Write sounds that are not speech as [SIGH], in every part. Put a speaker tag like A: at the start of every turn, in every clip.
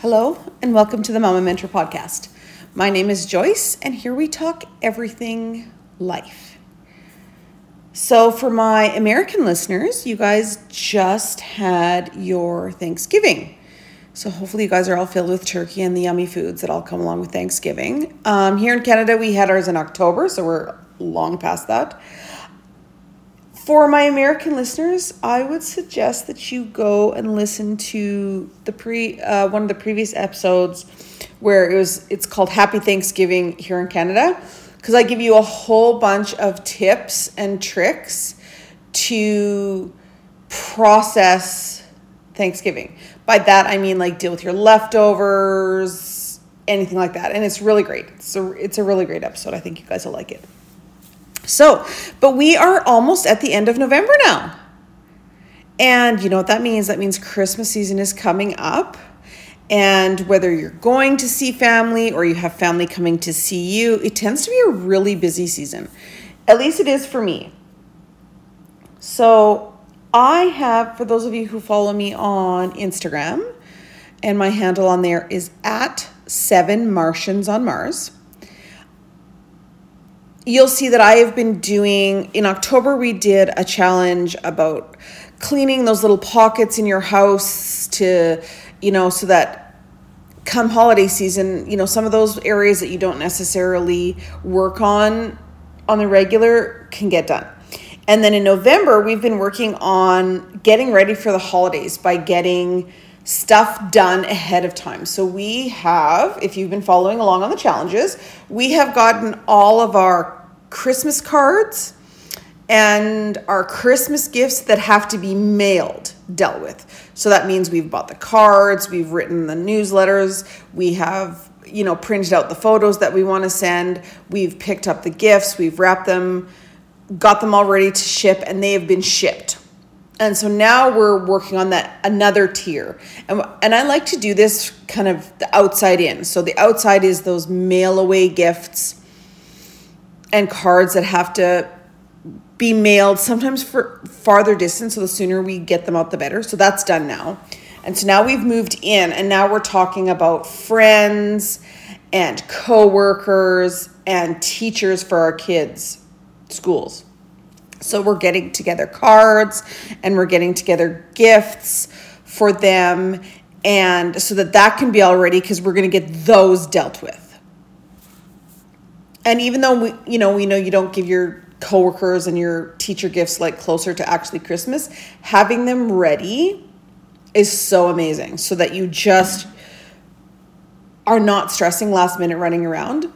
A: Hello, and welcome to the Mama Mentor Podcast. My name is Joyce, and here we talk everything life. So, for my American listeners, you guys just had your Thanksgiving. So, hopefully, you guys are all filled with turkey and the yummy foods that all come along with Thanksgiving. Um, here in Canada, we had ours in October, so we're long past that. For my American listeners, I would suggest that you go and listen to the pre uh, one of the previous episodes where it was it's called Happy Thanksgiving here in Canada because I give you a whole bunch of tips and tricks to process Thanksgiving. By that I mean like deal with your leftovers, anything like that, and it's really great. So it's a really great episode. I think you guys will like it. So, but we are almost at the end of November now. And you know what that means? That means Christmas season is coming up. And whether you're going to see family or you have family coming to see you, it tends to be a really busy season. At least it is for me. So, I have, for those of you who follow me on Instagram, and my handle on there is at seven Martians on Mars you'll see that I have been doing, in October, we did a challenge about cleaning those little pockets in your house to, you know, so that come holiday season, you know, some of those areas that you don't necessarily work on on the regular can get done. And then in November, we've been working on getting ready for the holidays by getting stuff done ahead of time. So we have, if you've been following along on the challenges, we have gotten all of our Christmas cards and our Christmas gifts that have to be mailed dealt with. So that means we've bought the cards, we've written the newsletters, we have, you know, printed out the photos that we want to send, we've picked up the gifts, we've wrapped them, got them all ready to ship, and they have been shipped. And so now we're working on that another tier. And, and I like to do this kind of the outside in. So the outside is those mail away gifts and cards that have to be mailed sometimes for farther distance. So the sooner we get them out, the better. So that's done now. And so now we've moved in and now we're talking about friends and coworkers and teachers for our kids' schools. So we're getting together cards and we're getting together gifts for them and so that that can be all ready because we're going to get those dealt with. And even though we you know we know you don't give your coworkers and your teacher gifts like closer to actually Christmas, having them ready is so amazing so that you just are not stressing last minute running around.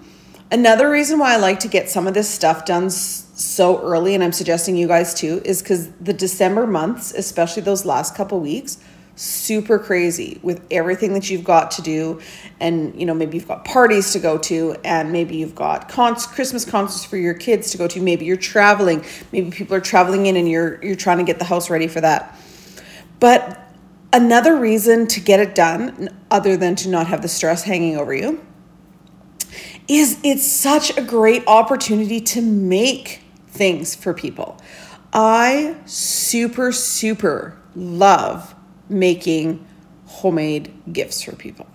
A: Another reason why I like to get some of this stuff done so early, and I'm suggesting you guys too, is because the December months, especially those last couple weeks, super crazy with everything that you've got to do. And you know maybe you've got parties to go to and maybe you've got cons- christmas concerts for your kids to go to. Maybe you're traveling. Maybe people are traveling in and you're you're trying to get the house ready for that. But another reason to get it done other than to not have the stress hanging over you is it's such a great opportunity to make things for people. I super, super love making homemade gifts for people.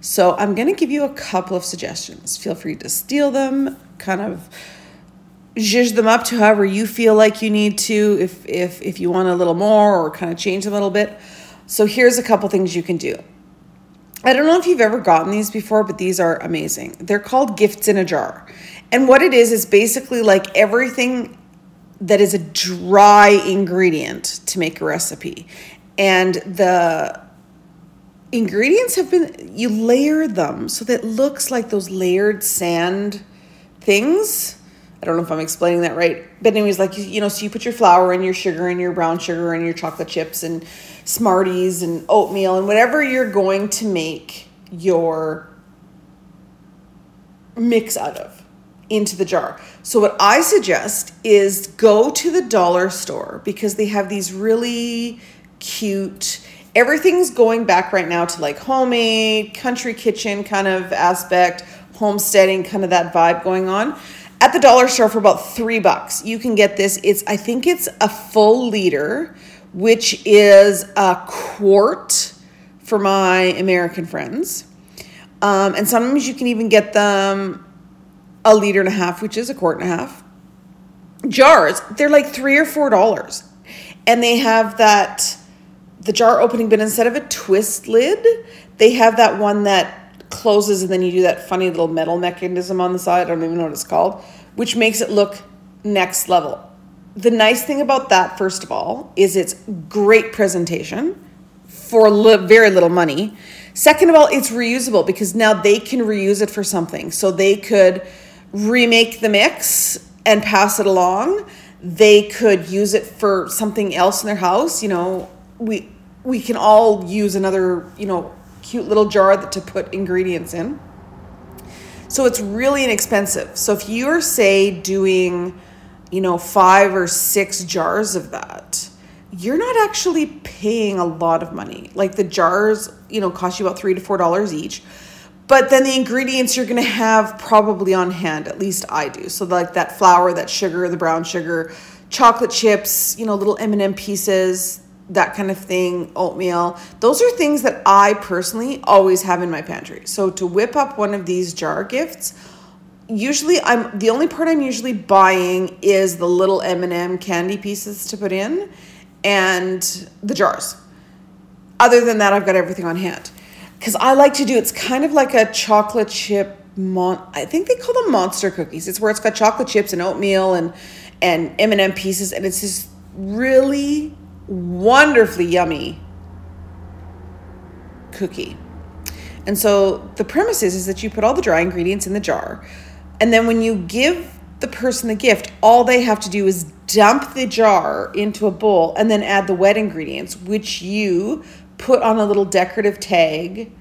A: So I'm going to give you a couple of suggestions. Feel free to steal them, kind of zhuzh them up to however you feel like you need to if if if you want a little more or kind of change them a little bit. So here's a couple things you can do. I don't know if you've ever gotten these before, but these are amazing. They're called gifts in a jar. And what it is is basically like everything that is a dry ingredient to make a recipe. And the ingredients have been you layer them so that it looks like those layered sand things. I don't know if I'm explaining that right. But anyways, like you know, so you put your flour and your sugar and your brown sugar and your chocolate chips and Smarties and oatmeal and whatever you're going to make your mix out of into the jar. So what I suggest is go to the dollar store because they have these really cute everything's going back right now to like homemade, country kitchen kind of aspect, homesteading kind of that vibe going on. At the dollar store for about 3 bucks. You can get this. It's I think it's a full liter which is a quart for my American friends. Um, and sometimes you can even get them a liter and a half, which is a quart and a half. Jars, they're like three or four dollars. And they have that, the jar opening, but instead of a twist lid, they have that one that closes and then you do that funny little metal mechanism on the side. I don't even know what it's called, which makes it look next level. The nice thing about that, first of all, is it's great presentation for li- very little money. Second of all, it's reusable because now they can reuse it for something. So they could remake the mix and pass it along. They could use it for something else in their house. You know, we we can all use another, you know, cute little jar that to put ingredients in. So it's really inexpensive. So if you're say doing, you know, 5 or 6 jars of that, you're not actually paying a lot of money. Like the jars, you know, cost you about 3 to 4 dollars each. But then the ingredients you're to have probably on hand, at least I do. So like that flour, that sugar, the brown sugar, chocolate chips, you know, little M&M pieces, that kind of thing, oatmeal. Those are things that I personally always have in my pantry. So to whip up one of these jar gifts, usually I'm the only part I'm usually buying is the little M&M candy pieces to put in and the jars. Other than that, I've got everything on hand because I like to do. It's kind of like a chocolate chip. Mon- I think they call them monster cookies. It's where it's got chocolate chips and oatmeal and and M and m pieces, and it's this really wonderfully yummy cookie. And so the premise is, is that you put all the dry ingredients in the jar, and then when you give the person the gift, all they have to do is dump the jar into a bowl and then add the wet ingredients, which you put on a little decorative tag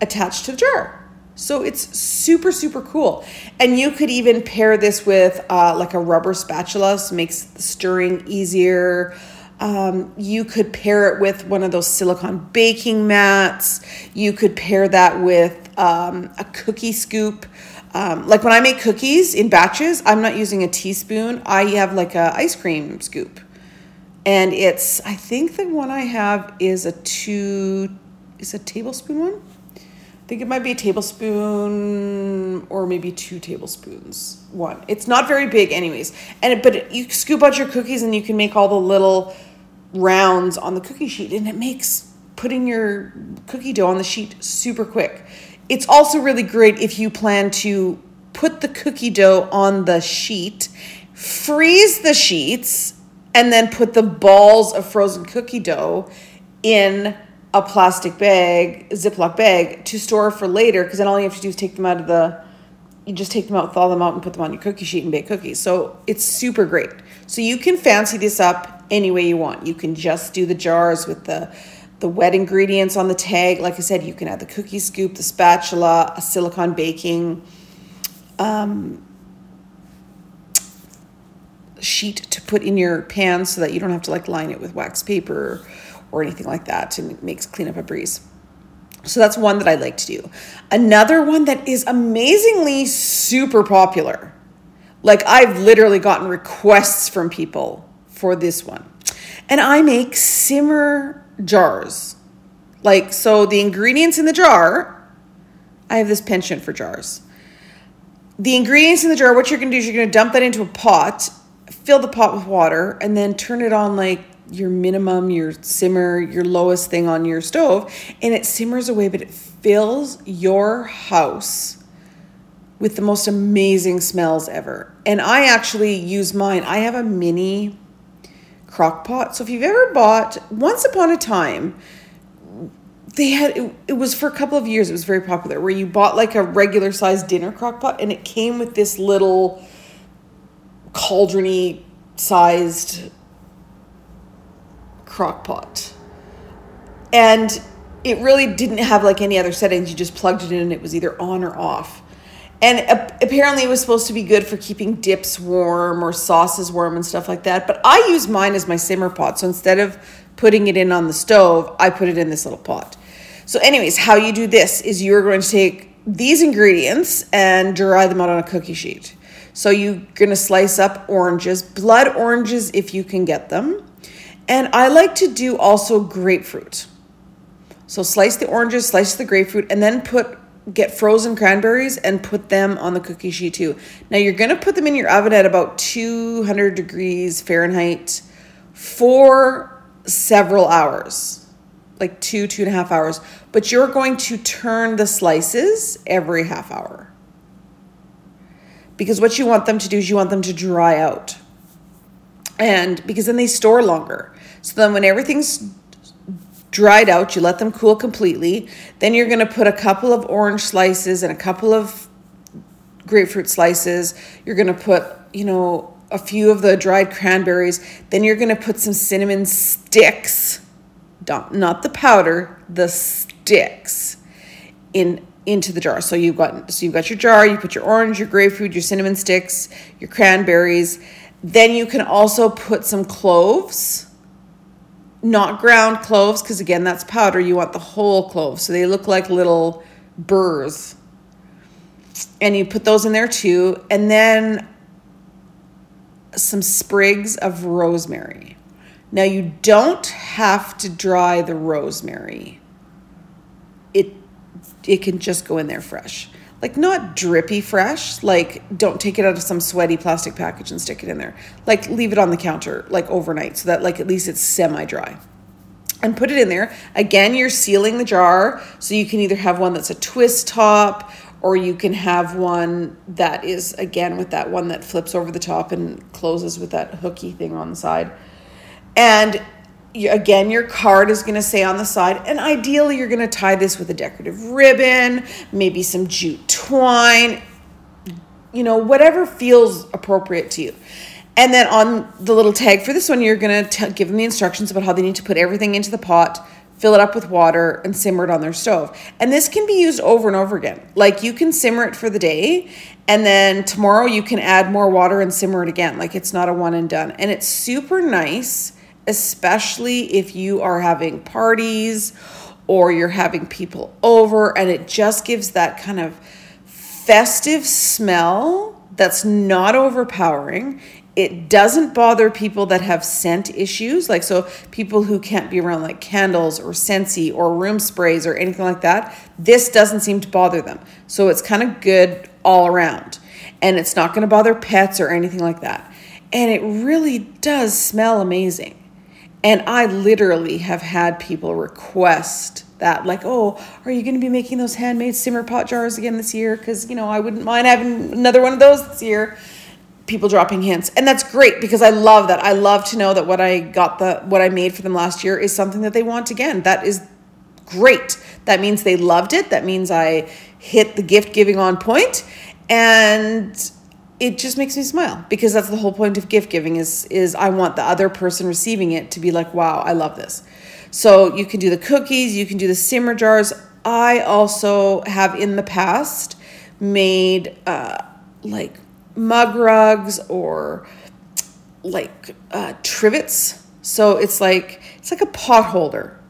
A: attached to the jar. So it's super, super cool. And you could even pair this with uh, like a rubber spatula, so makes the stirring easier. Um, you could pair it with one of those silicone baking mats. You could pair that with um, a cookie scoop. Um, like when I make cookies in batches, I'm not using a teaspoon. I have like a ice cream scoop and it's I think the one I have is a two is a tablespoon one. I think it might be a tablespoon or maybe two tablespoons. One. It's not very big, anyways. And it, but you scoop out your cookies and you can make all the little rounds on the cookie sheet, and it makes putting your cookie dough on the sheet super quick. It's also really great if you plan to put the cookie dough on the sheet, freeze the sheets, and then put the balls of frozen cookie dough in a plastic bag, Ziploc bag, to store for later. Because then all you have to do is take them out of the, you just take them out, thaw them out, and put them on your cookie sheet and bake cookies. So it's super great. So you can fancy this up any way you want. You can just do the jars with the the wet ingredients on the tag. Like I said, you can add the cookie scoop, the spatula, a silicone baking. Um, sheet to put in your pan so that you don't have to like line it with wax paper or anything like that to make cleanup a breeze. So that's one that I like to do. Another one that is amazingly super popular. Like I've literally gotten requests from people for this one. And I make simmer jars. Like so the ingredients in the jar, I have this penchant for jars. The ingredients in the jar, what you're to do is you're to dump that into a pot fill the pot with water and then turn it on like your minimum, your simmer, your lowest thing on your stove, and it simmers away, but it fills your house with the most amazing smells ever. And I actually use mine. I have a mini crock pot. So if you've ever bought, once upon a time, they had it, it was for a couple of years, it was very popular, where you bought like a regular sized dinner crock pot and it came with this little cauldrony sized crock pot. And it really didn't have like any other settings. You just plugged it in and it was either on or off. And apparently it was supposed to be good for keeping dips warm or sauces warm and stuff like that. But I use mine as my simmer pot. So instead of putting it in on the stove, I put it in this little pot. So, anyways, how you do this is you're going to take these ingredients and dry them out on a cookie sheet. So you're going to slice up oranges, blood oranges if you can get them. And I like to do also grapefruit. So slice the oranges, slice the grapefruit, and then put get frozen cranberries and put them on the cookie sheet too. Now you're gonna put them in your oven at about 200 degrees Fahrenheit for several hours, like two, two and a half hours. But you're going to turn the slices every half hour. Because what you want them to do is you want them to dry out. And because then they store longer. So then when everything's dried out, you let them cool completely. Then you're going to put a couple of orange slices and a couple of grapefruit slices. You're going to put, you know, a few of the dried cranberries. Then you're going to put some cinnamon sticks, not the powder, the sticks in into the jar. So you've got so you've got your jar, you put your orange, your grapefruit, your cinnamon sticks, your cranberries. Then you can also put some cloves not ground cloves because again that's powder. You want the whole clove. So they look like little burrs. And you put those in there too. And then some sprigs of rosemary. Now you don't have to dry the rosemary. It it can just go in there fresh like not drippy fresh like don't take it out of some sweaty plastic package and stick it in there. Like leave it on the counter like overnight so that like at least it's semi dry and put it in there. Again you're sealing the jar so you can either have one that's a twist top or you can have one that is again with that one that flips over the top and closes with that hooky thing on the side. And again, your card is going to say on the side, and ideally, you're going to tie this with a decorative ribbon, maybe some jute twine, you know, whatever feels appropriate to you. And then on the little tag for this one, you're going to give them the instructions about how they need to put everything into the pot, fill it up with water, and simmer it on their stove. And this can be used over and over again. Like you can simmer it for the day, and then tomorrow you can add more water and simmer it again. Like it's not a one and done. And it's super nice especially if you are having parties or you're having people over and it just gives that kind of festive smell that's not overpowering. It doesn't bother people that have scent issues, like so people who can't be around like candles or scentsy or room sprays or anything like that. This doesn't seem to bother them. So it's kind of good all around. And it's not going to bother pets or anything like that. And it really does smell amazing. And I literally have had people request that, like, oh, are you going to be making those handmade simmer pot jars again this year? Because, you know, I wouldn't mind having another one of those this year. People dropping hints. And that's great because I love that. I love to know that what I got the, what I made for them last year is something that they want again. That is great. That means they loved it. That means I hit the gift giving on point. And it just makes me smile because that's the whole point of gift giving is is I want the other person receiving it to be like, "Wow, I love this." So you can do the cookies, you can do the simmer jars. I also have in the past made uh, like mug rugs or like uh, trivets. So it's like it's like a pot holder,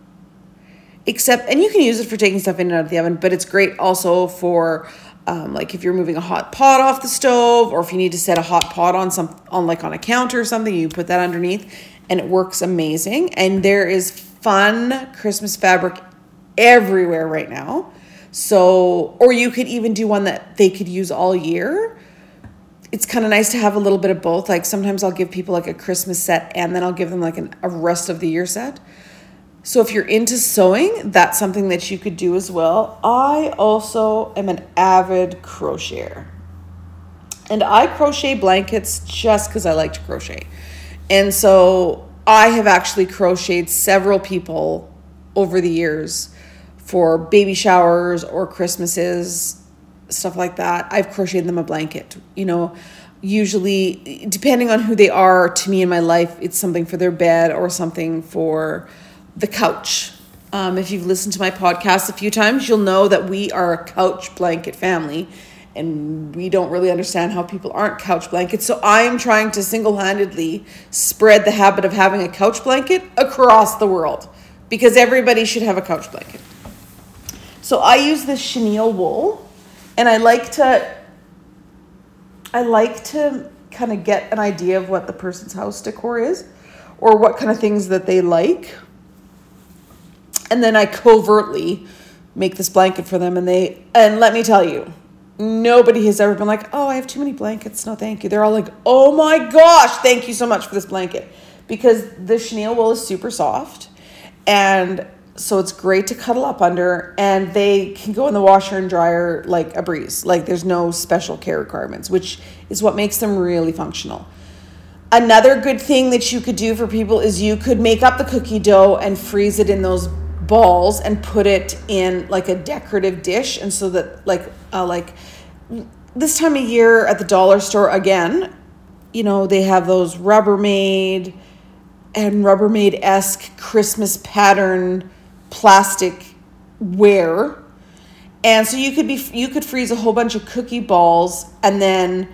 A: except and you can use it for taking stuff in and out of the oven, but it's great also for um, like if you're moving a hot pot off the stove or if you need to set a hot pot on some on like on a counter or something you put that underneath and it works amazing. And there is fun christmas fabric everywhere right now. So or you could even do one that they could use all year. It's kind of nice to have a little bit of both. Like sometimes i'll give people like a christmas set and then i'll give them like an, a rest of the year set so if you're into sewing, that's something that you could do as well. I also am an avid crocheter. And I crochet blankets just because I like to crochet. And so I have actually crocheted several people over the years for baby showers or Christmases, stuff like that. I've crocheted them a blanket. You know, usually, depending on who they are to me in my life, it's something for their bed or something for the couch. Um, if you've listened to my podcast a few times, you'll know that we are a couch blanket family and we don't really understand how people aren't couch blankets. So I am trying to single handedly spread the habit of having a couch blanket across the world because everybody should have a couch blanket. So I use this chenille wool and I like to I like to kind of get an idea of what the person's house decor is or what kind of things that they like And then I covertly make this blanket for them and they and let me tell you, nobody has ever been like, "Oh, I have too many blankets. No, thank you." They're all like, "Oh my gosh, thank you so much for this blanket." Because the chenille wool is super soft and so it's great to cuddle up under and they can go in the washer and dryer like a breeze like there's no special care requirements which is what makes them really functional another good thing that you could do for people is you could make up the cookie dough and freeze it in those balls and put it in like a decorative dish and so that like uh, like this time of year at the dollar store again you know they have those rubbermaid and rubbermaid esque christmas pattern plastic ware. And so you could be you could freeze a whole bunch of cookie balls and then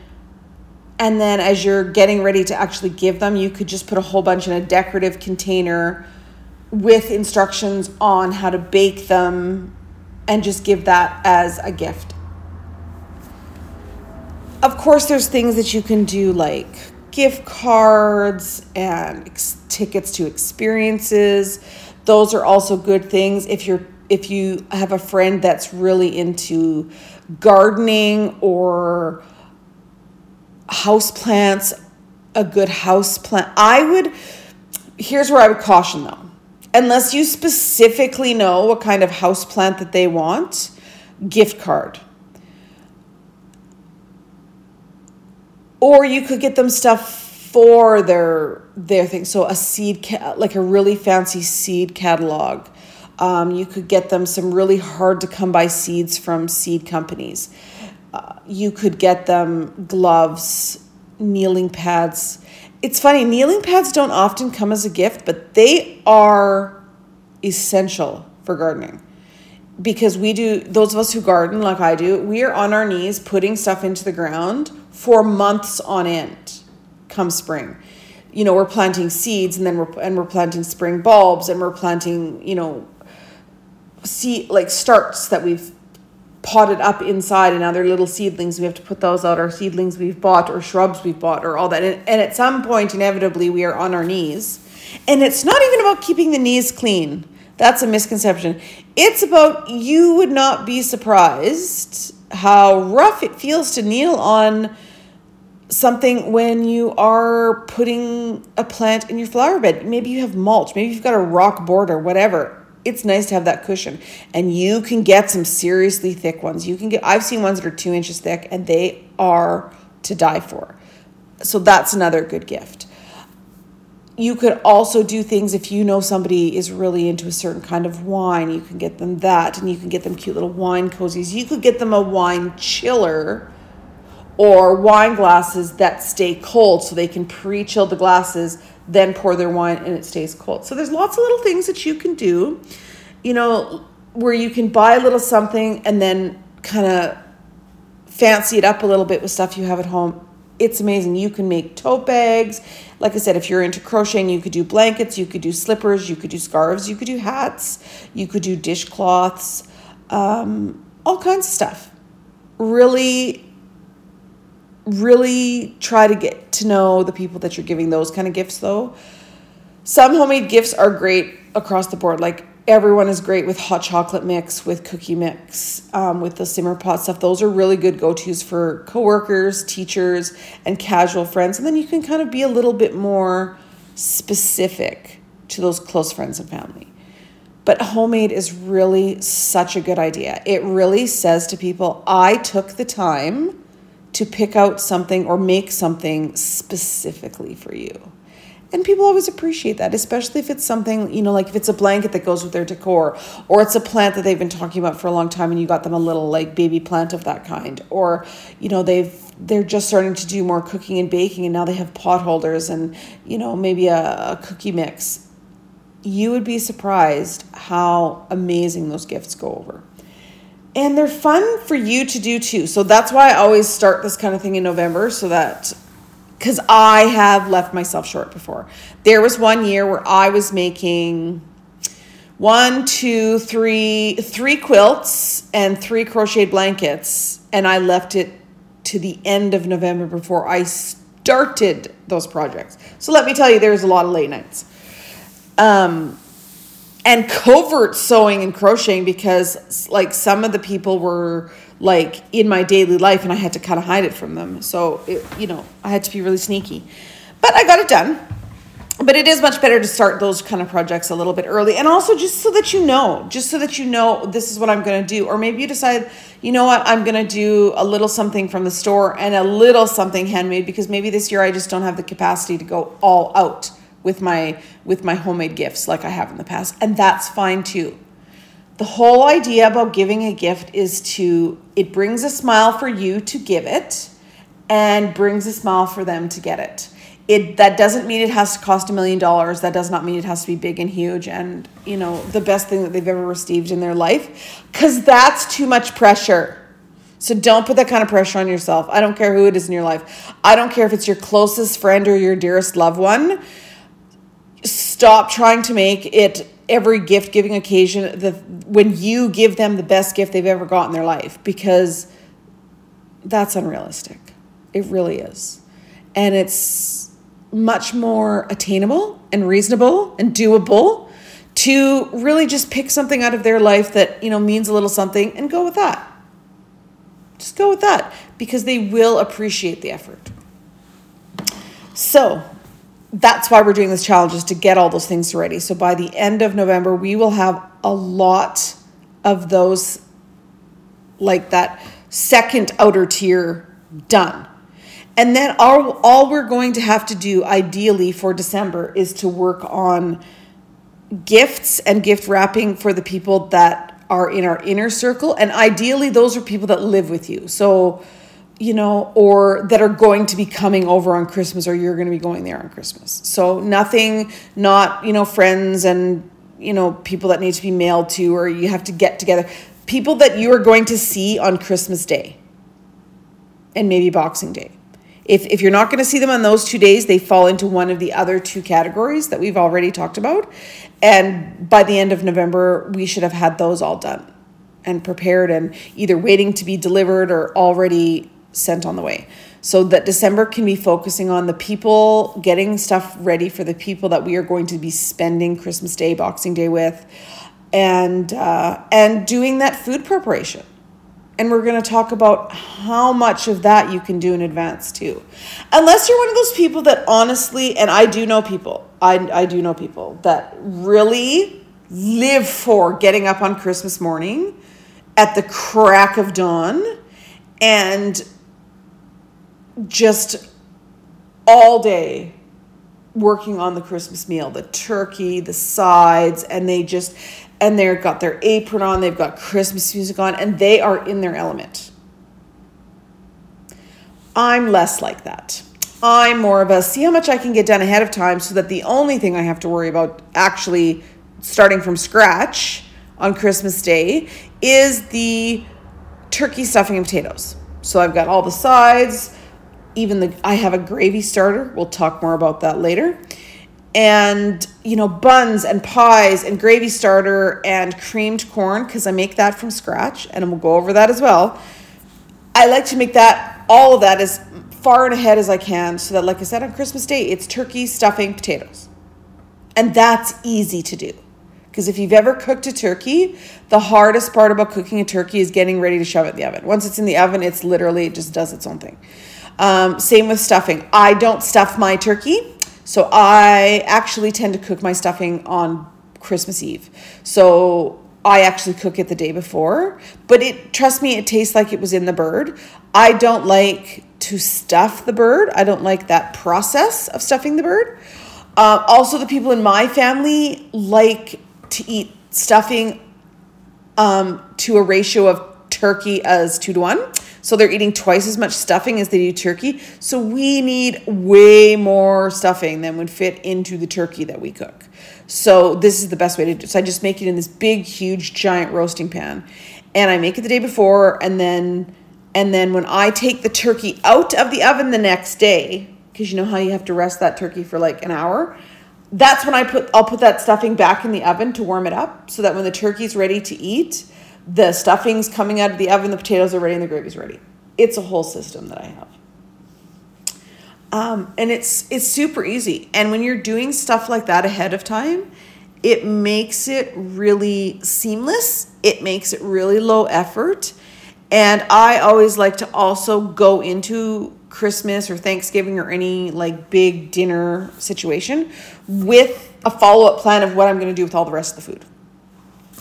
A: and then as you're getting ready to actually give them, you could just put a whole bunch in a decorative container with instructions on how to bake them and just give that as a gift. Of course, there's things that you can do like gift cards and ex- tickets to experiences. Those are also good things if you're if you have a friend that's really into gardening or house plants a good house plant. I would here's where i would caution though unless you specifically know what kind of house plant that they want gift card or you could get them stuff for their their thing. So a seed, ca- like a really fancy seed catalog. Um, you could get them some really hard to come by seeds from seed companies. Uh, you could get them gloves, kneeling pads. It's funny, kneeling pads don't often come as a gift, but they are essential for gardening because we do those of us who garden like I do, we are on our knees putting stuff into the ground for months on end come spring. You know, we're planting seeds and then we're and we're planting spring bulbs and we're planting, you know, seed like starts that we've potted up inside and now they're little seedlings. We have to put those out, or seedlings we've bought or shrubs we've bought or all that. And, and at some point, inevitably, we are on our knees. And it's not even about keeping the knees clean. That's a misconception. It's about you would not be surprised how rough it feels to kneel on something when you are putting a plant in your flower bed. Maybe you have mulch, maybe you've got a rock border, whatever. It's nice to have that cushion. And you can get some seriously thick ones. You can get, I've seen ones that are two inches thick and they are to die for. So that's another good gift. You could also do things if you know somebody is really into a certain kind of wine, you can get them that and you can get them cute little wine cozies. You could get them a wine chiller or wine glasses that stay cold so they can pre chill the glasses, then pour their wine and it stays cold. So there's lots of little things that you can do, you know, where you can buy a little something and then kind of fancy it up a little bit with stuff you have at home. It's amazing. You can make tote bags. Like I said, if you're into crocheting, you could do blankets, you could do slippers, you could do scarves, you could do hats, you could do dishcloths, um, all kinds of stuff. Really really try to get to know the people that you're giving those kind of gifts though. Some homemade gifts are great across the board. Like everyone is great with hot chocolate mix with cookie mix um, with the simmer pot stuff. Those are really good go-to's for coworkers teachers and casual friends. And then you can kind of be a little bit more specific to those close friends and family. But homemade is really such a good idea. It really says to people i took the time to pick out something or make something specifically for you. And people always appreciate that, especially if it's something, you know, like if it's a blanket that goes with their decor, or it's a plant that they've been talking about for a long time and you got them a little like baby plant of that kind. Or, you know, they've they're just starting to do more cooking and baking and now they have pot holders and, you know, maybe a, a cookie mix. You would be surprised how amazing those gifts go over and they're fun for you to do too. So that's why I always start this kind of thing in November so that because I have left myself short before. There was one year where I was making one, two, three, three quilts and three crocheted blankets, and I left it to the end of November before I started those projects. So let me tell you, there's a lot of late nights. Um, and covert sewing and crocheting because like some of the people were like in my daily life and I had to kind of hide it from them. So, it, you know, I had to be really sneaky. But I got it done. But it is much better to start those kind of projects a little bit early and also just so that you know, just so that you know this is what I'm going to do. Or maybe you decide, you know what, I'm going to do a little something from the store and a little something handmade because maybe this year I just don't have the capacity to go all out with my with my homemade gifts like I have in the past. And that's fine too. The whole idea about giving a gift is to it brings a smile for you to give it and brings a smile for them to get it. It that doesn't mean it has to cost a million dollars. That does not mean it has to be big and huge and you know the best thing that they've ever received in their life because that's too much pressure. So don't put that kind of pressure on yourself. I don't care who it is in your life. I don't care if it's your closest friend or your dearest loved one stop trying to make it every gift giving occasion the when you give them the best gift they've ever got in their life because that's unrealistic. It really is. And it's much more attainable and reasonable and doable to really just pick something out of their life that, you know, means a little something and go with that. Just go with that because they will appreciate the effort. So, that's why we're doing this challenge is to get all those things ready. So by the end of November, we will have a lot of those, like that second outer tier done. And then all, all we're going to have to do ideally for December is to work on gifts and gift wrapping for the people that are in our inner circle. And ideally, those are people that live with you. So, you know, or that are going to be coming over on Christmas or you're going to be going there on Christmas. So nothing, not, you know, friends and, you know, people that need to be mailed to or you have to get together. People that you are going to see on Christmas Day and maybe Boxing Day. If, if you're not going to see them on those two days, they fall into one of the other two categories that we've already talked about. And by the end of November, we should have had those all done and prepared and either waiting to be delivered or already sent on the way. So that December can be focusing on the people, getting stuff ready for the people that we are going to be spending Christmas Day, Boxing Day with, and uh, and doing that food preparation. And we're going to talk about how much of that you can do in advance too. Unless you're one of those people that honestly, and I do know people, I, I do know people that really live for getting up on Christmas morning at the crack of dawn and just all day working on the Christmas meal, the turkey, the sides, and they just and they've got their apron on, they've got Christmas music on, and they are in their element. I'm less like that. I'm more of a see how much I can get done ahead of time so that the only thing I have to worry about actually starting from scratch on Christmas Day is the turkey stuffing and potatoes. So I've got all the sides, even the I have a gravy starter. We'll talk more about that later. And you know, buns and pies and gravy starter and creamed corn because I make that from scratch and we'll go over that as well. I like to make that all of that as far and ahead as I can so that like I said on Christmas Day, it's turkey, stuffing, potatoes. And that's easy to do. Because if you've ever cooked a turkey, the hardest part about cooking a turkey is getting ready to shove it in the oven. Once it's in the oven, it's literally, it just does its own thing. Um, same with stuffing. I don't stuff my turkey, so I actually tend to cook my stuffing on Christmas Eve. So I actually cook it the day before, but it trust me, it tastes like it was in the bird. I don't like to stuff the bird. I don't like that process of stuffing the bird. Uh, also, the people in my family like to eat stuffing um, to a ratio of turkey as two to one. So they're eating twice as much stuffing as they do turkey. So we need way more stuffing than would fit into the turkey that we cook. So this is the best way to do it. So I just make it in this big, huge, giant roasting pan. And I make it the day before and then and then when I take the turkey out of the oven the next day, because you know how you have to rest that turkey for like an hour, that's when I put I'll put that stuffing back in the oven to warm it up so that when the turkey's ready to eat, the stuffing's coming out of the oven, the potatoes are ready, and the gravy's ready. It's a whole system that I have. Um, and it's it's super easy. And when you're doing stuff like that ahead of time, it makes it really seamless, it makes it really low effort. And I always like to also go into Christmas or Thanksgiving or any like big dinner situation with a follow up plan of what I'm going to do with all the rest of the food.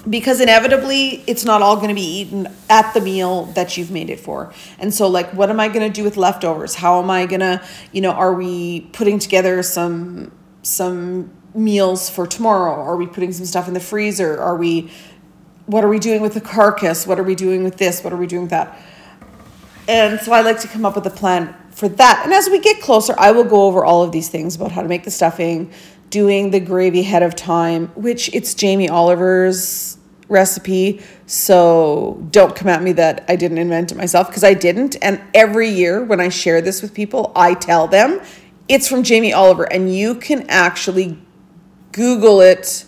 A: Because inevitably, it's not all going to be eaten at the meal that you've made it for. And so, like, what am I going to do with leftovers? How am I going to, you know, are we putting together some some meals for tomorrow? Are we putting some stuff in the freezer? Are we what are we doing with the carcass? What are we doing with this? What are we doing with that? And so I like to come up with a plan for that. And as we get closer, I will go over all of these things about how to make the stuffing, doing the gravy ahead of time, which it's Jamie Oliver's recipe. So don't come at me that I didn't invent it myself because I didn't. And every year when I share this with people, I tell them it's from Jamie Oliver and you can actually Google it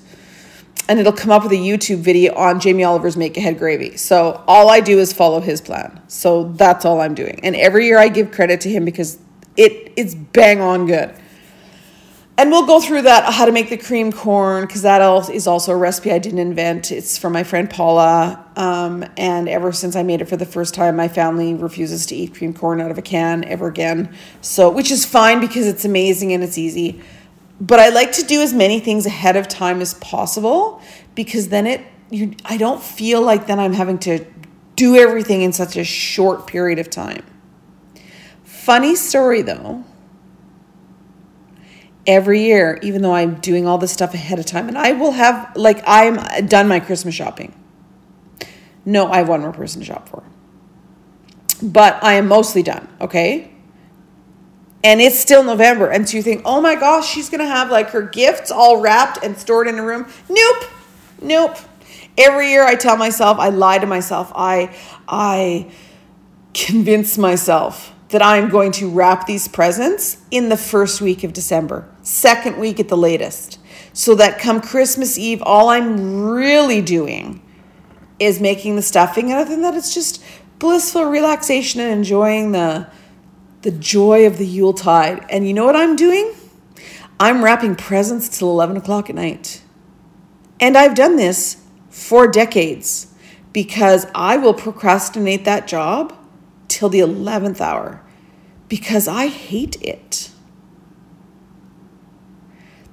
A: and it'll come up with a YouTube video on Jamie Oliver's Make Ahead Gravy. So all I do is follow his plan. So that's all I'm doing. And every year I give credit to him because it it's bang on good. And we'll go through that how to make the cream corn because that is also a recipe I didn't invent. It's from my friend Paula. Um, and ever since I made it for the first time, my family refuses to eat cream corn out of a can ever again. So, which is fine because it's amazing and it's easy but I like to do as many things ahead of time as possible because then it you I don't feel like then I'm having to do everything in such a short period of time. Funny story though. Every year, even though I'm doing all this stuff ahead of time, and I will have like I'm done my Christmas shopping. No, I have one more person to shop for. But I am mostly done, okay? and it's still November. And so you think, oh my gosh, she's going to have like her gifts all wrapped and stored in a room. Nope. Nope. Every year I tell myself, I lie to myself, I, I convince myself that I'm going to wrap these presents in the first week of December, second week at the latest. So that come Christmas Eve, all I'm really doing is making the stuffing. And other than that, it's just blissful relaxation and enjoying the the joy of the Yuletide. And you know what I'm doing? I'm wrapping presents till 11 o'clock at night. And I've done this for decades because I will procrastinate that job till the 11th hour because I hate it.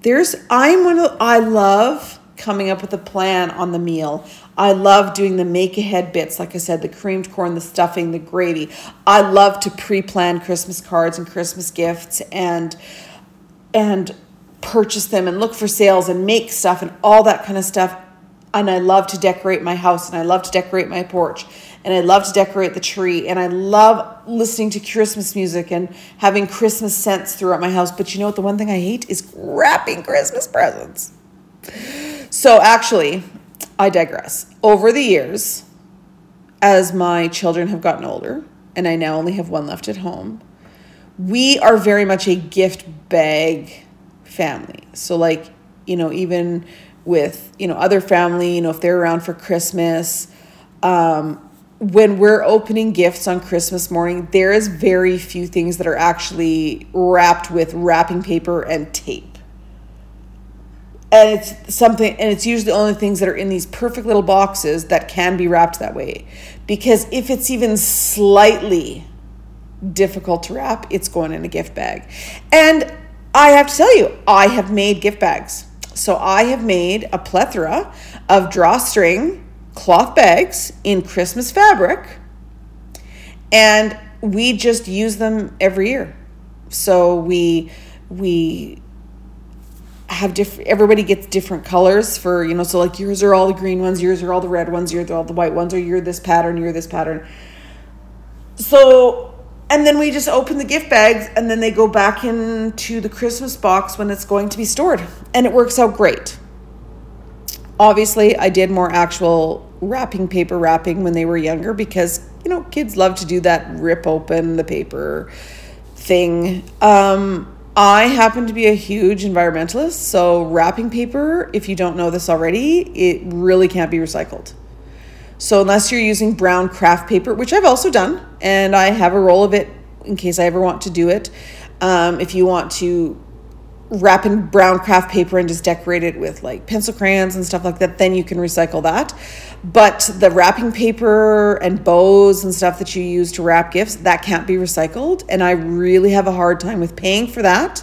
A: There's, I'm one of, I love coming up with a plan on the meal. I love doing the make ahead bits, like I said, the creamed corn, the stuffing, the gravy. I love to pre-plan Christmas cards and Christmas gifts and and purchase them and look for sales and make stuff and all that kind of stuff. And I love to decorate my house and I love to decorate my porch and I love to decorate the tree and I love listening to Christmas music and having Christmas scents throughout my house. But you know what? The one thing I hate is wrapping Christmas presents. So actually, I digress. Over the years, as my children have gotten older, and I now only have one left at home, we are very much a gift bag family. So, like, you know, even with, you know, other family, you know, if they're around for Christmas, um, when we're opening gifts on Christmas morning, there is very few things that are actually wrapped with wrapping paper and tape. And it's something and it's usually only things that are in these perfect little boxes that can be wrapped that way. Because if it's even slightly difficult to wrap it's going in a gift bag. And i have to tell you i have made gift bags. So i have made a plethora of drawstring cloth bags in christmas fabric and we just use them every year. So we we have different everybody gets different colors for you know so like yours are all the green ones yours are all the red ones yours are all the white ones or you're this pattern you're this pattern. So and then we just open the gift bags and then they go back into the christmas box when it's going to be stored and it works out great. Obviously i did more actual wrapping paper wrapping when they were younger because you know kids love to do that rip open the paper thing um I happen to be a huge environmentalist, so wrapping paper, if you don't know this already, it really can't be recycled. So unless you're using brown craft paper, which I've also done, and I have a roll of it in case I ever want to do it. Um, if you want to wrap in brown craft paper and just decorate it with like pencil crayons and stuff like that, then you can recycle that. But the wrapping paper and bows and stuff that you use to wrap gifts, that can't be recycled. And I really have a hard time with paying for that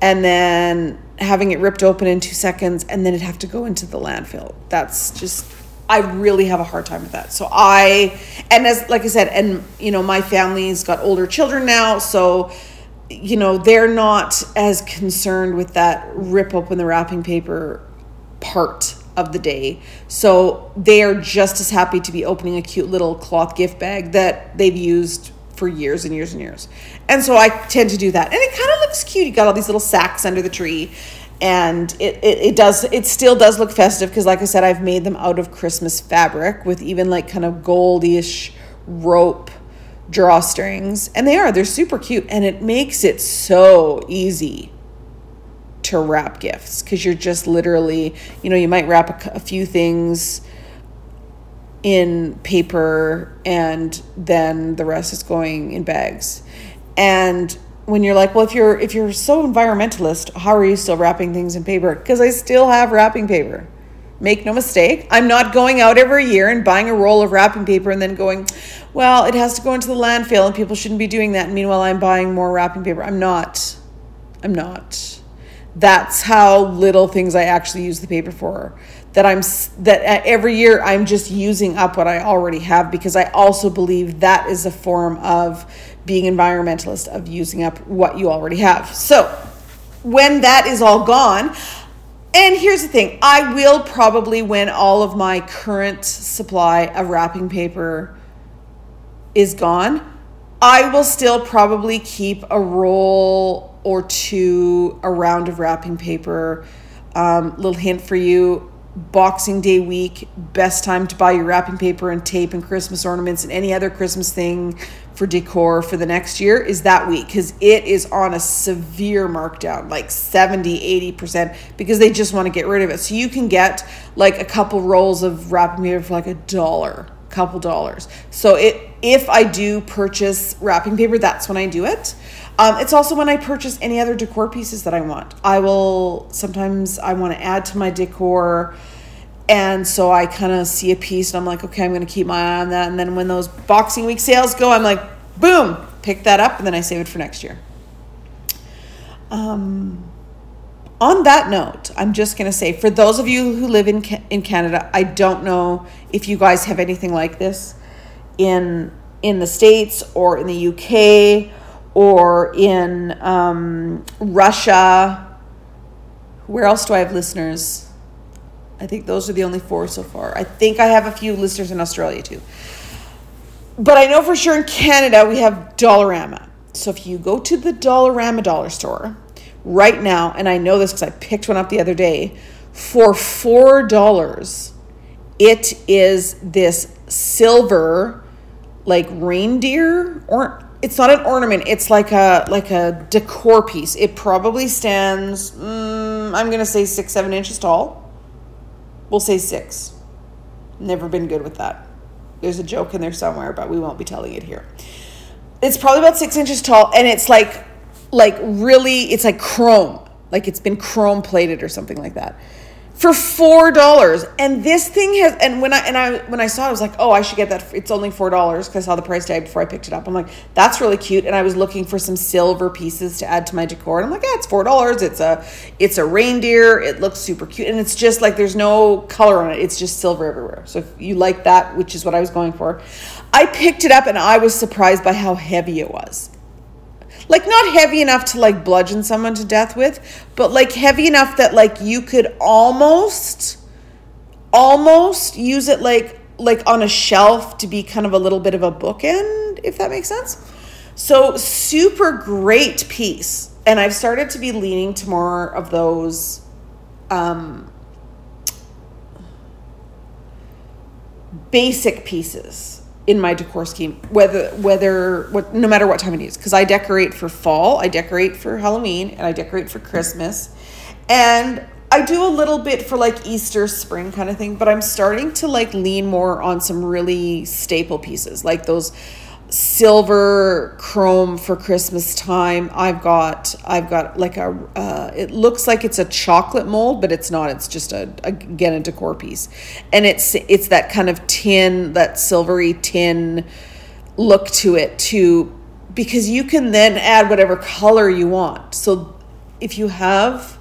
A: and then having it ripped open in two seconds and then it have to go into the landfill. That's just I really have a hard time with that. So I and as like I said, and you know, my family's got older children now, so you know, they're not as concerned with that rip open the wrapping paper part of the day. So they are just as happy to be opening a cute little cloth gift bag that they've used for years and years and years. And so I tend to do that. And it kind of looks cute. You got all these little sacks under the tree. And it, it, it does, it still does look festive because, like I said, I've made them out of Christmas fabric with even like kind of goldish rope drawstrings. And they are, they're super cute. And it makes it so easy to wrap gifts because you're just literally, you know, you might wrap a, a few things in paper and then the rest is going in bags. And when you're like, well, if you're if you're so environmentalist, how are you still wrapping things in paper? Because I still have wrapping paper. Make no mistake, I'm not going out every year and buying a roll of wrapping paper and then going, well, it has to go into the landfill and people shouldn't be doing that. And meanwhile, I'm buying more wrapping paper. I'm not. I'm not. That's how little things I actually use the paper for that I'm that uh, every year I'm just using up what I already have because I also believe that is a form of being environmentalist of using up what you already have. So, when that is all gone, and here's the thing, I will probably when all of my current supply of wrapping paper is gone, I will still probably keep a roll or two a round of wrapping paper. Um, little hint for you Boxing Day week, best time to buy your wrapping paper and tape and Christmas ornaments and any other Christmas thing for decor for the next year is that week because it is on a severe markdown, like 70, 80%, because they just want to get rid of it. So you can get like a couple rolls of wrapping paper for like a dollar, couple dollars. So it if I do purchase wrapping paper, that's when I do it. Um, it's also when I purchase any other decor pieces that I want. I will sometimes I want to add to my decor, and so I kind of see a piece and I'm like, okay, I'm going to keep my eye on that. And then when those Boxing Week sales go, I'm like, boom, pick that up, and then I save it for next year. Um, on that note, I'm just going to say for those of you who live in in Canada, I don't know if you guys have anything like this in in the states or in the UK or in um, Russia. Where else do I have listeners? I think those are the only four so far. I think I have a few listeners in Australia too. But I know for sure in Canada we have Dollarama. So if you go to the Dollarama dollar store right now, and I know this because I picked one up the other day, for $4, it is this silver, like reindeer or it's not an ornament it's like a like a decor piece it probably stands mm, i'm gonna say six seven inches tall we'll say six. Never been good with that. There's a joke in there somewhere but we won't be telling it here. It's probably about six inches tall and it's like like really it's like chrome. Like it's been chrome plated or something like that for four dollars. And this thing has and when I and I when I saw it, I was like, oh, I should get that. It's only four dollars because I saw the price tag before I picked it up. I'm like, that's really cute. And I was looking for some silver pieces to add to my decor. And I'm like, yeah, it's four dollars. It's a it's a reindeer. It looks super cute. And it's just like there's no color on it. It's just silver everywhere. So if you like that, which is what I was going for, I picked it up and I was surprised by how heavy it was like not heavy enough to like bludgeon someone to death with, but like heavy enough that like you could almost almost use it like like on a shelf to be kind of a little bit of a bookend, if that makes sense. So super great piece. And I've started to be leaning to more of those um basic pieces in my decor scheme whether whether what no matter what time it is. Because i decorate for fall i decorate for halloween and i decorate for christmas. And i do a little bit for like easter spring kind of thing but i'm starting to like lean more on some really staple pieces like those silver chrome for Christmas time. I've got I've got like a uh, it looks like it's a chocolate mold, but it's not. It's just a again a decor piece, and it's it's that kind of tin, that silvery tin look to it too, because you can then add whatever color you want. So if you have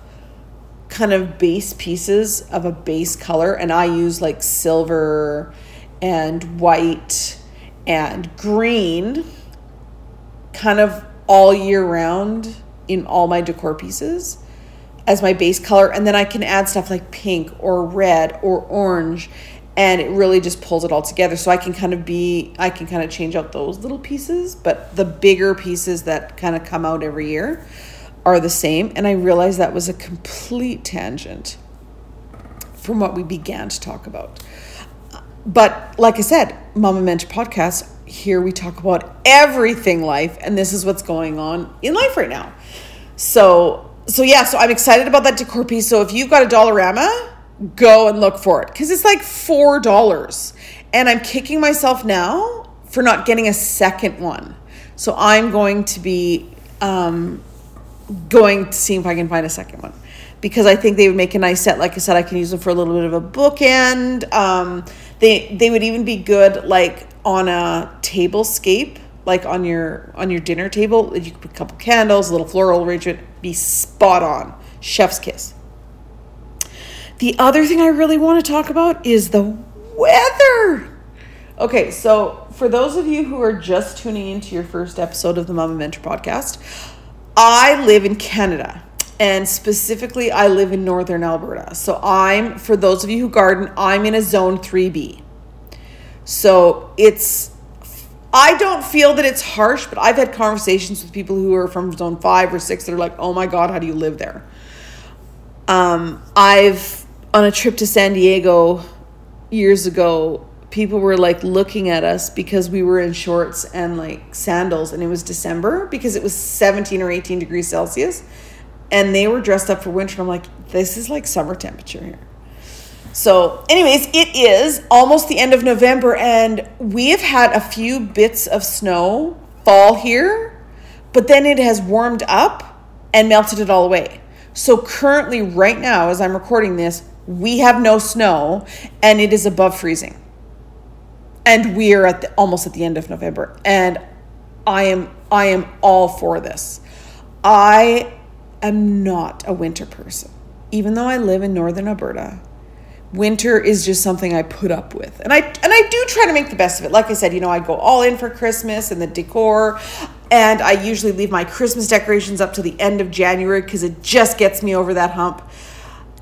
A: kind of base pieces of a base color, and I use like silver and white and green kind of all year round in all my decor pieces as my base color. And then I can add stuff like pink or red or orange and it really just pulls it all together. So I can kind of be I can kind of change out those little pieces but the bigger pieces that kind of come out every year are the same. And I realized that was a complete tangent from what we began to talk about but like I said, Mama Mentor podcast, here we talk about everything life, and this is what's going on in life right now. So, so yeah, so I'm excited about that decor piece. So if you've got a Dollarama, go and look for it because it's like four dollars, and I'm kicking myself now for not getting a second one. So I'm going to be um, going to see if I can find a second one because I think they would make a nice set. Like I said, I can use them for a little bit of a bookend. Um, they they would even be good like on a table scape, like on your on your dinner table. You could put a couple candles, a little floral arrangement, be spot on. Chef's kiss. The other thing I really want to talk about is the weather. Okay, so for those of you who are just tuning into your first episode of the Mama Mentor podcast, I live in Canada and specifically I live in northern Alberta. So I'm for those of you who garden, I'm in a zone 3B. So it's I don't feel that it's harsh, but I've had conversations with people who are from zone 5 or 6 that are like, "Oh my god, how do you live there?" Um I've on a trip to San Diego years ago, people were like looking at us because we were in shorts and like sandals and it was December because it was 17 or 18 degrees Celsius and they were dressed up for winter. I'm like, this is like summer temperature here. So, anyways, it is almost the end of November, and we have had a few bits of snow fall here, but then it has warmed up and melted it all away. So, currently, right now, as I'm recording this, we have no snow and it is above freezing. And we are at the, almost at the end of November, and I am I am all for this. I am not a winter person. Even though I live in northern Alberta, winter is just something I put up with. And I and I do try to make the best of it. Like I said, you know, I go all in for Christmas and the decor and I usually leave my Christmas decorations up to the end of January cuz it just gets me over that hump.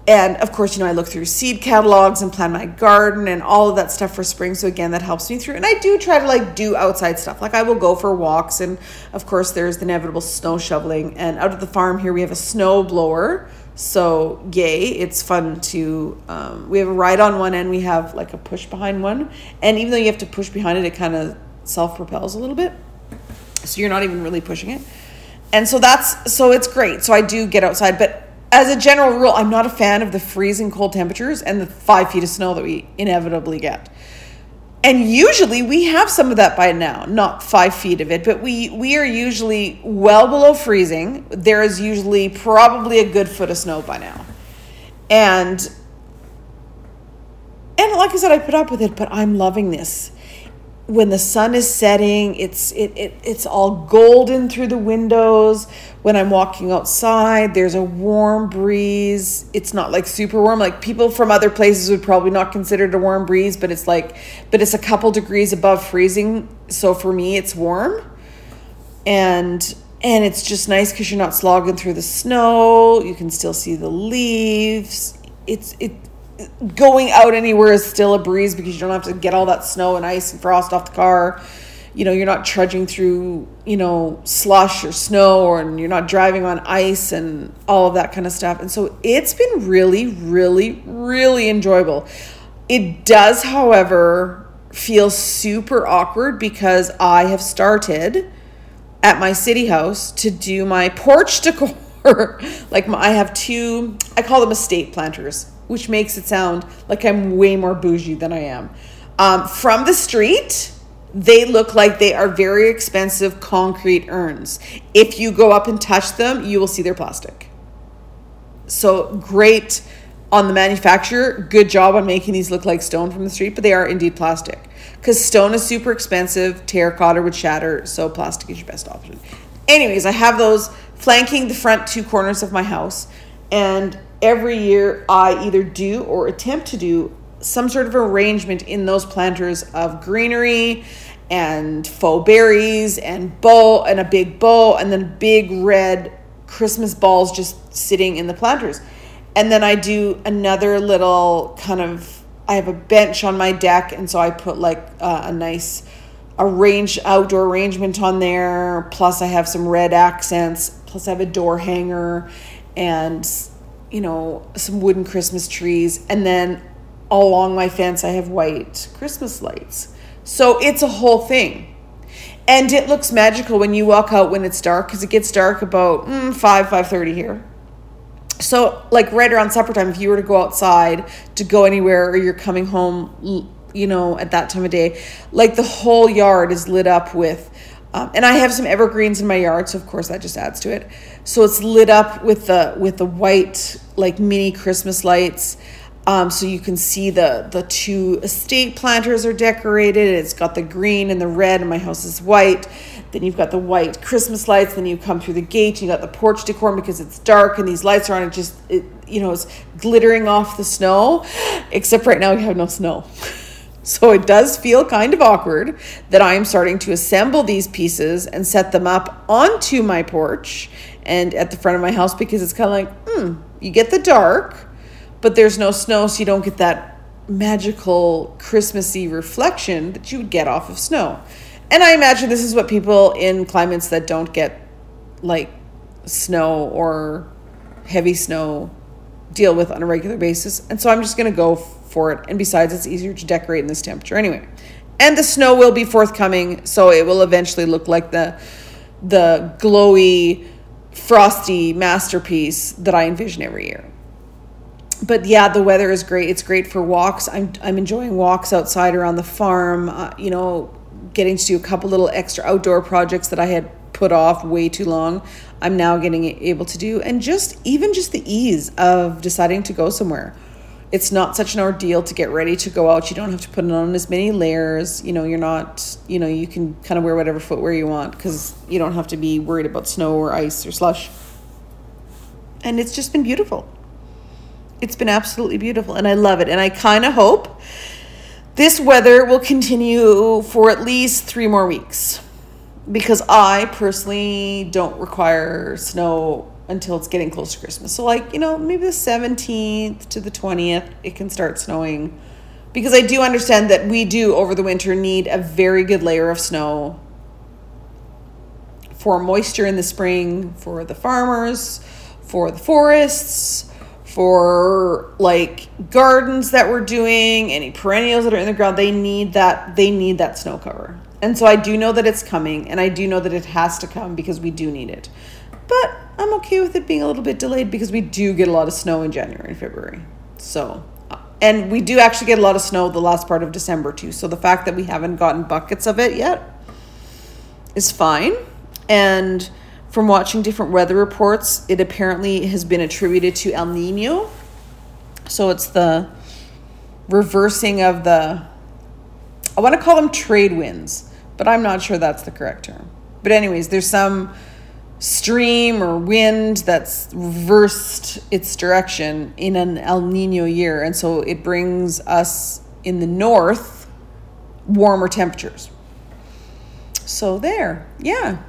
A: And of course, you know, I look through seed catalogs and plan my garden and all of that stuff for spring. So again, that helps me through. And I do try to like do outside stuff. Like I will go for walks and of course there's the inevitable snow shoveling. And out at the farm here we have a snow blower. So yay, it's fun to um, we have a ride on one end, we have like a push behind one. And even though you have to push behind it, it kind of self-propels a little bit. So you're not even really pushing it. And so that's so it's great. So I do get outside, but as a general rule, I'm not a fan of the freezing cold temperatures and the five feet of snow that we inevitably get. And usually we have some of that by now, not five feet of it, but we, we are usually well below freezing. There is usually probably a good foot of snow by now. And and like I said, I put up with it, but I'm loving this when the sun is setting it's it, it it's all golden through the windows. When i'm walking outside there's a warm breeze. It's not like super warm. Like people from other places would probably not consider it a warm breeze but it's like but it's a couple degrees above freezing so for me it's warm. And and it's just nice because you're not slogging through the snow. You can still see the leaves. It's it going out anywhere is still a breeze because you don't have to get all that snow and ice and frost off the car. You know, you're not trudging through, you know, slush or snow or and you're not driving on ice and all of that kind of stuff. And so it's been really, really, really enjoyable. It does, however, feel super awkward because I have started at my city house to do my porch [LAUGHS] decor. like my, I have two, I call them estate planters which makes it sound like I'm way more bougie than I am. Um, from the street, they look like they are very expensive concrete urns. If you go up and touch them, you will see they're plastic. So great on the manufacturer. Good job on making these look like stone from the street, but they are indeed plastic. Because stone is super expensive, terracotta would shatter, so plastic is your best option. Anyways, I have those flanking the front two corners of my house, and every year I either do or attempt to do some sort of arrangement in those planters of greenery and faux berries and bow and a big bow and then big red Christmas balls just sitting in the planters. And then I do another little kind of I have a bench on my deck and so I put like uh, a nice arrange outdoor arrangement on there plus I have some red accents plus I have a door hanger and you know some wooden Christmas trees and then along my fence I have white Christmas lights. So it's a whole thing. And it looks magical when you walk out when it's dark because it gets dark about mm, 5 5:30 here. So like right around supper time if you were to go outside to go anywhere or you're coming home you know at that time of day like the whole yard is lit up with um, and I have some evergreens in my yard, so of course that just adds to it. So it's lit up with the with the white like mini Christmas lights. Um, so you can see the the two estate planters are decorated. It's got the green and the red, and my house is white. Then you've got the white Christmas lights. Then you come through the gate. You got the porch decor because it's dark and these lights are on. It just it, you know it's glittering off the snow, except right now we have no snow. [LAUGHS] So it does feel kind of awkward that I am starting to assemble these pieces and set them up onto my porch and at the front of my house because it's kind of like, hmm, you get the dark but there's no snow, so you don't get that magical Christmassy reflection that you would get off of snow. And I imagine this is what people in climates that don't get like snow or heavy snow deal with on a regular basis. And so I'm just going to go for it. And besides, it's easier to decorate in this temperature anyway. And the snow will be forthcoming, so it will eventually look like the the glowy, frosty masterpiece that I envision every year but yeah, the weather is great. It's great for walks. I'm I'm enjoying walks outside around the farm. Uh, you know, getting to do a couple little extra outdoor projects that I had put off way too long. I'm now getting able to do, and just even just the ease of deciding to go somewhere. It's not such an ordeal to get ready to go out. You don't have to put on as many layers. You know, you're not. You know, you can kind of wear whatever footwear you want because you don't have to be worried about snow or ice or slush. And it's just been beautiful. It's been absolutely beautiful and I love it. And I kind of hope this weather will continue for at least three more weeks because I personally don't require snow until it's getting close to Christmas. So, like, you know, maybe the 17th to the 20th, it can start snowing. Because I do understand that we do over the winter need a very good layer of snow for moisture in the spring, for the farmers, for the forests, for like gardens that we're doing, any perennials that are in the ground, they need that they need that snow cover. And so I do know that it's coming and I do know that it has to come because we do need it. But I'm okay with it being a little bit delayed because we do get a lot of snow in January and February. So uh, and we do actually get a lot of snow the last part of December too. So the fact that we haven't gotten buckets of it yet is fine. And from watching different weather reports, it apparently has been attributed to El Nino. So it's the reversing of the, I want to call them trade winds, but I'm not sure that's the correct term. But, anyways, there's some stream or wind that's reversed its direction in an El Nino year. And so it brings us in the north warmer temperatures. So, there, yeah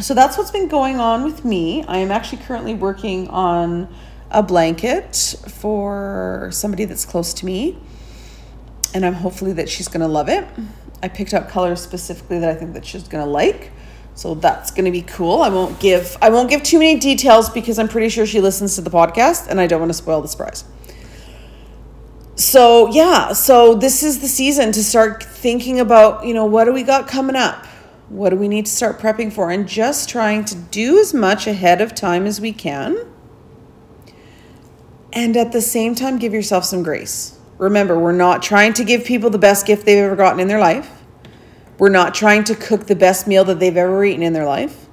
A: so that's what's been going on with me. I am actually currently working on a blanket for somebody that's close to me. And I'm hopefully that she's going to love it. I picked out colors specifically that I think that she's going to like. So that's going to be cool. I won't give I won't give too many details because I'm pretty sure she listens to the podcast and I don't want to spoil the surprise. So, yeah, so this is the season to start thinking about, you know, what do we got coming up? What do we need to start prepping for? And just trying to do as much ahead of time as we can. And at the same time, give yourself some grace. Remember, we're not trying to give people the best gift they've ever gotten in their life. We're not trying to cook the best meal that they've ever eaten in their life.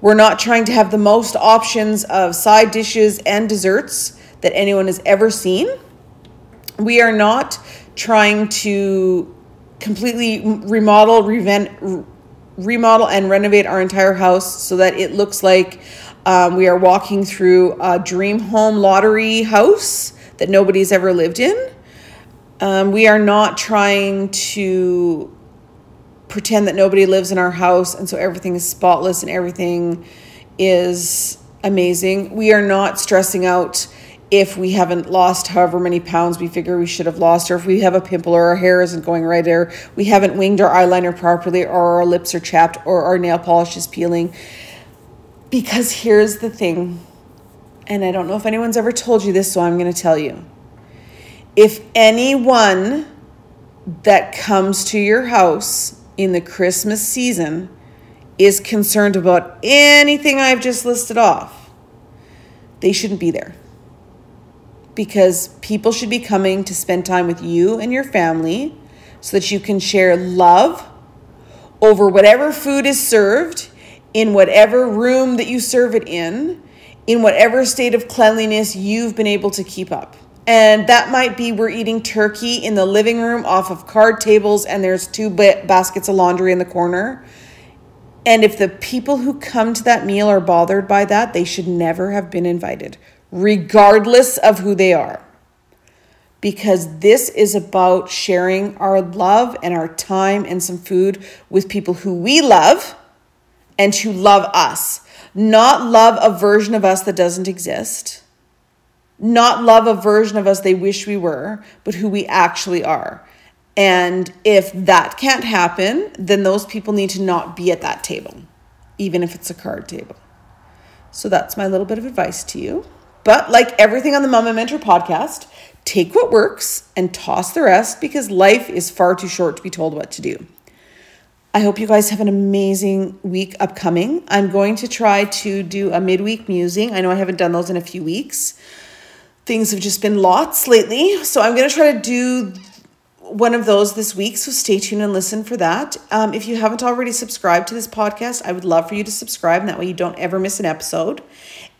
A: We're not trying to have the most options of side dishes and desserts that anyone has ever seen. We are not trying to completely remodel, revent, remodel, and renovate our entire house so that it looks like um, we are walking through a dream home lottery house that nobody's ever lived in. Um, we are not trying to pretend that nobody lives in our house and so everything is spotless and everything is amazing. We are not stressing out if we haven't lost however many pounds we figure we should have lost, or if we have a pimple or our hair isn't going right, or we haven't winged our eyeliner properly, or our lips are chapped, or our nail polish is peeling. Because here's the thing, and I don't know if anyone's ever told you this, so I'm going to tell you if anyone that comes to your house in the Christmas season is concerned about anything I've just listed off, they shouldn't be there. Because people should be coming to spend time with you and your family so that you can share love over whatever food is served in whatever room that you serve it in, in whatever state of cleanliness you've been able to keep up. And that might be we're eating turkey in the living room off of card tables, and there's two baskets of laundry in the corner. And if the people who come to that meal are bothered by that, they should never have been invited, regardless of who they are. Because this is about sharing our love and our time and some food with people who we love and who love us, not love a version of us that doesn't exist not love a version of us they wish we were, but who we actually are. And if that can't happen, then those people need to not be at that table, even if it's a card table. So that's my little bit of advice to you. But like everything on the Mama Mentor podcast, take what works and toss the rest because life is far too short to be told what to do. I hope you guys have an amazing week upcoming. I'm going to try to do a midweek musing. I know I haven't done those in a few weeks things have just been lots lately. So I'm going to try to do one of those this week. So stay tuned and listen for that. Um, if you haven't already subscribed to this podcast, I would love for you to subscribe. And that way you don't ever miss an episode.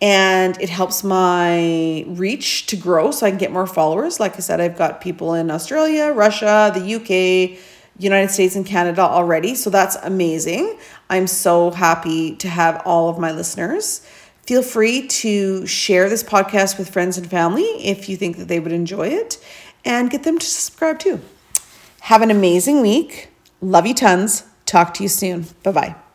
A: And it helps my reach to grow so I can get more followers. Like I said, I've got people in Australia, Russia, the UK, United States, and Canada already. So that's amazing. I'm so happy to have all of my listeners. Feel free to share this podcast with friends and family if you think that they would enjoy it and get them to subscribe too. Have an amazing week. Love you tons. Talk to you soon. Bye bye.